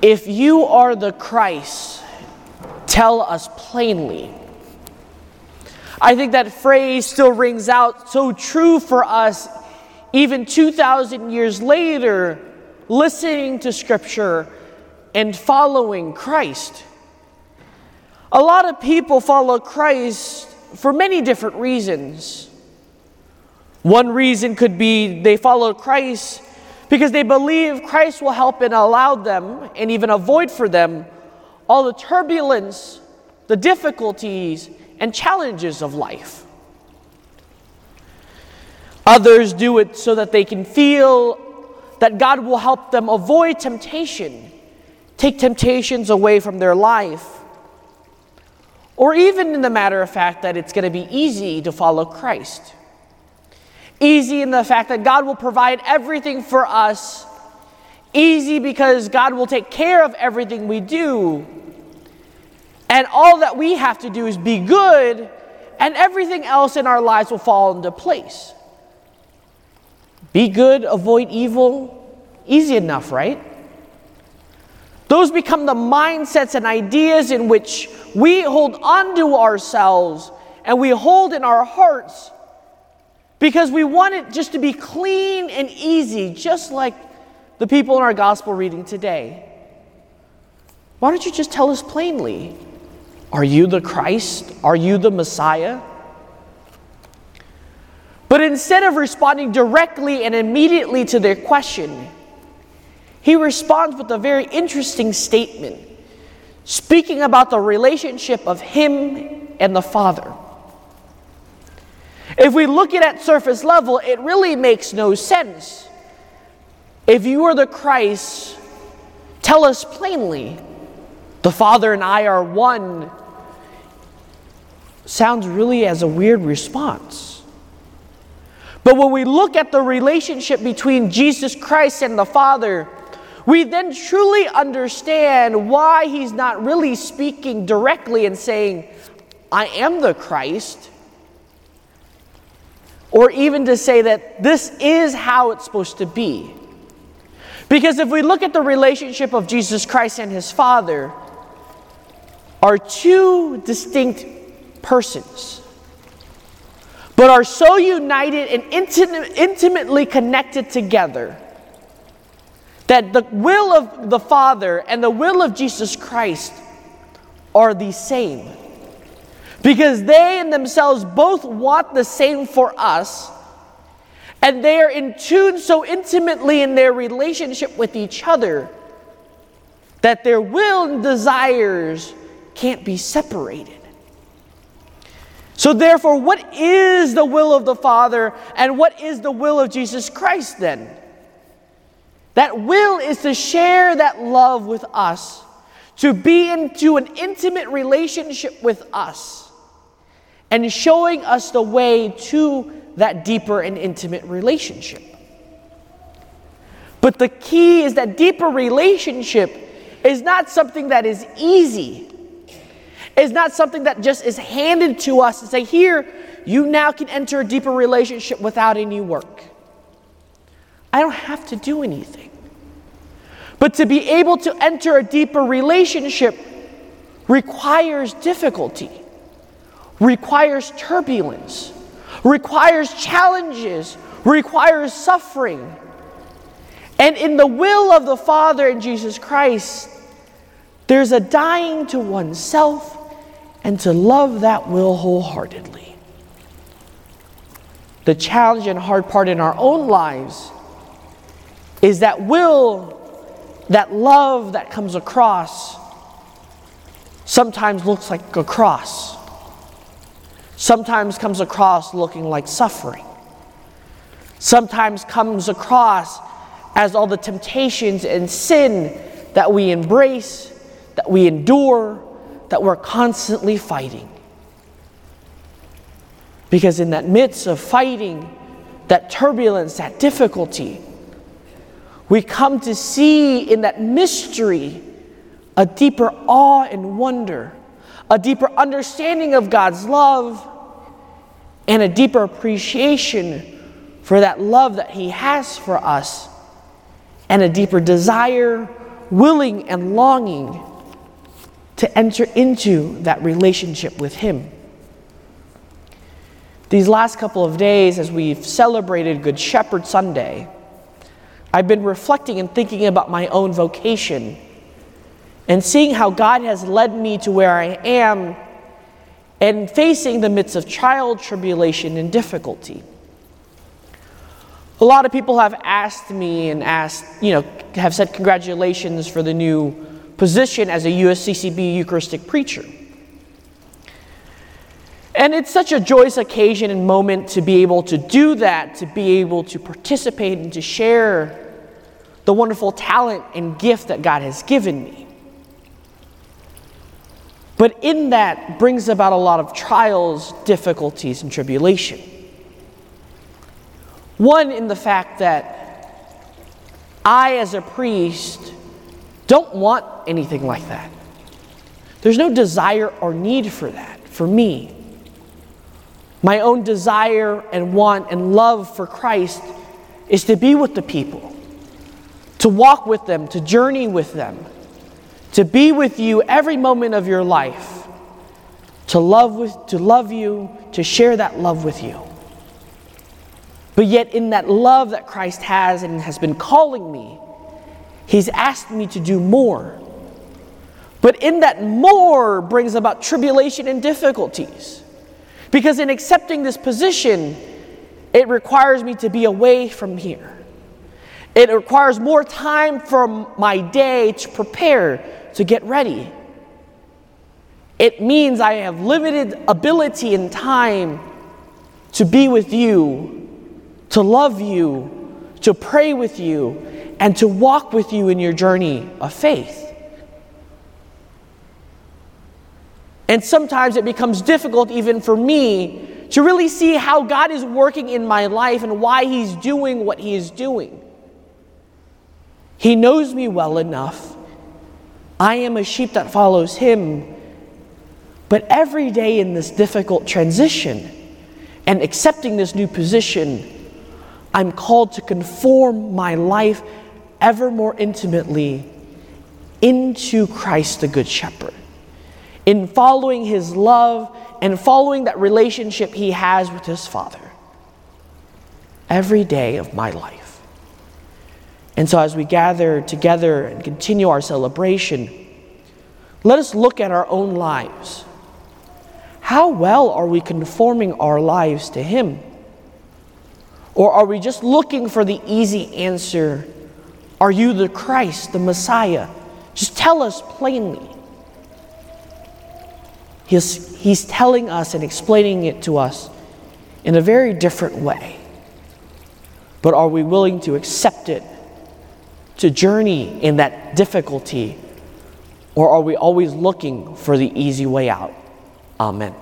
If you are the Christ, tell us plainly. I think that phrase still rings out so true for us, even 2,000 years later, listening to Scripture and following Christ. A lot of people follow Christ for many different reasons. One reason could be they follow Christ because they believe Christ will help and allow them and even avoid for them all the turbulence, the difficulties, and challenges of life. Others do it so that they can feel that God will help them avoid temptation, take temptations away from their life, or even in the matter of fact that it's going to be easy to follow Christ. Easy in the fact that God will provide everything for us. Easy because God will take care of everything we do. And all that we have to do is be good, and everything else in our lives will fall into place. Be good, avoid evil. Easy enough, right? Those become the mindsets and ideas in which we hold onto ourselves and we hold in our hearts because we want it just to be clean and easy, just like the people in our gospel reading today. Why don't you just tell us plainly? Are you the Christ? Are you the Messiah? But instead of responding directly and immediately to their question, he responds with a very interesting statement, speaking about the relationship of him and the Father. If we look at it at surface level, it really makes no sense. If you are the Christ, tell us plainly, the Father and I are one. Sounds really as a weird response. But when we look at the relationship between Jesus Christ and the Father, we then truly understand why he's not really speaking directly and saying, I am the Christ or even to say that this is how it's supposed to be. Because if we look at the relationship of Jesus Christ and his Father, are two distinct persons, but are so united and intimately connected together that the will of the Father and the will of Jesus Christ are the same because they in themselves both want the same for us. And they are in tune so intimately in their relationship with each other that their will and desires can't be separated. So, therefore, what is the will of the Father and what is the will of Jesus Christ then? That will is to share that love with us, to be into an intimate relationship with us and showing us the way to that deeper and intimate relationship. But the key is that deeper relationship is not something that is easy. It's not something that just is handed to us and say, here, you now can enter a deeper relationship without any work. I don't have to do anything. But to be able to enter a deeper relationship requires difficulty requires turbulence, requires challenges, requires suffering. And in the will of the Father in Jesus Christ, there's a dying to oneself and to love that will wholeheartedly. The challenge and hard part in our own lives is that will, that love that comes across, sometimes looks like a cross sometimes comes across looking like suffering, sometimes comes across as all the temptations and sin that we embrace, that we endure, that we're constantly fighting. Because in that midst of fighting, that turbulence, that difficulty, we come to see in that mystery a deeper awe and wonder a deeper understanding of God's love, and a deeper appreciation for that love that He has for us, and a deeper desire willing and longing to enter into that relationship with Him. These last couple of days, as we've celebrated Good Shepherd Sunday, I've been reflecting and thinking about my own vocation and seeing how God has led me to where I am and facing the midst of trial, tribulation, and difficulty. A lot of people have asked me and asked, you know, have said congratulations for the new position as a USCCB Eucharistic preacher. And it's such a joyous occasion and moment to be able to do that, to be able to participate and to share the wonderful talent and gift that God has given me. But in that brings about a lot of trials, difficulties, and tribulation. One, in the fact that I, as a priest, don't want anything like that. There's no desire or need for that for me. My own desire and want and love for Christ is to be with the people, to walk with them, to journey with them, to be with you every moment of your life, to love, with, to love you, to share that love with you. But yet, in that love that Christ has and has been calling me, He's asked me to do more. But in that more brings about tribulation and difficulties. Because in accepting this position, it requires me to be away from here. It requires more time from my day to prepare, to get ready. It means I have limited ability and time to be with you, to love you, to pray with you, and to walk with you in your journey of faith. And sometimes it becomes difficult, even for me, to really see how God is working in my life and why He's doing what He is doing. He knows me well enough. I am a sheep that follows Him. But every day in this difficult transition and accepting this new position, I'm called to conform my life ever more intimately into Christ the Good Shepherd in following his love and following that relationship he has with his Father every day of my life. And so, as we gather together and continue our celebration, let us look at our own lives. How well are we conforming our lives to Him? Or are we just looking for the easy answer? Are you the Christ, the Messiah? Just tell us plainly. He's, he's telling us and explaining it to us in a very different way. But are we willing to accept it, to journey in that difficulty, or are we always looking for the easy way out? Amen.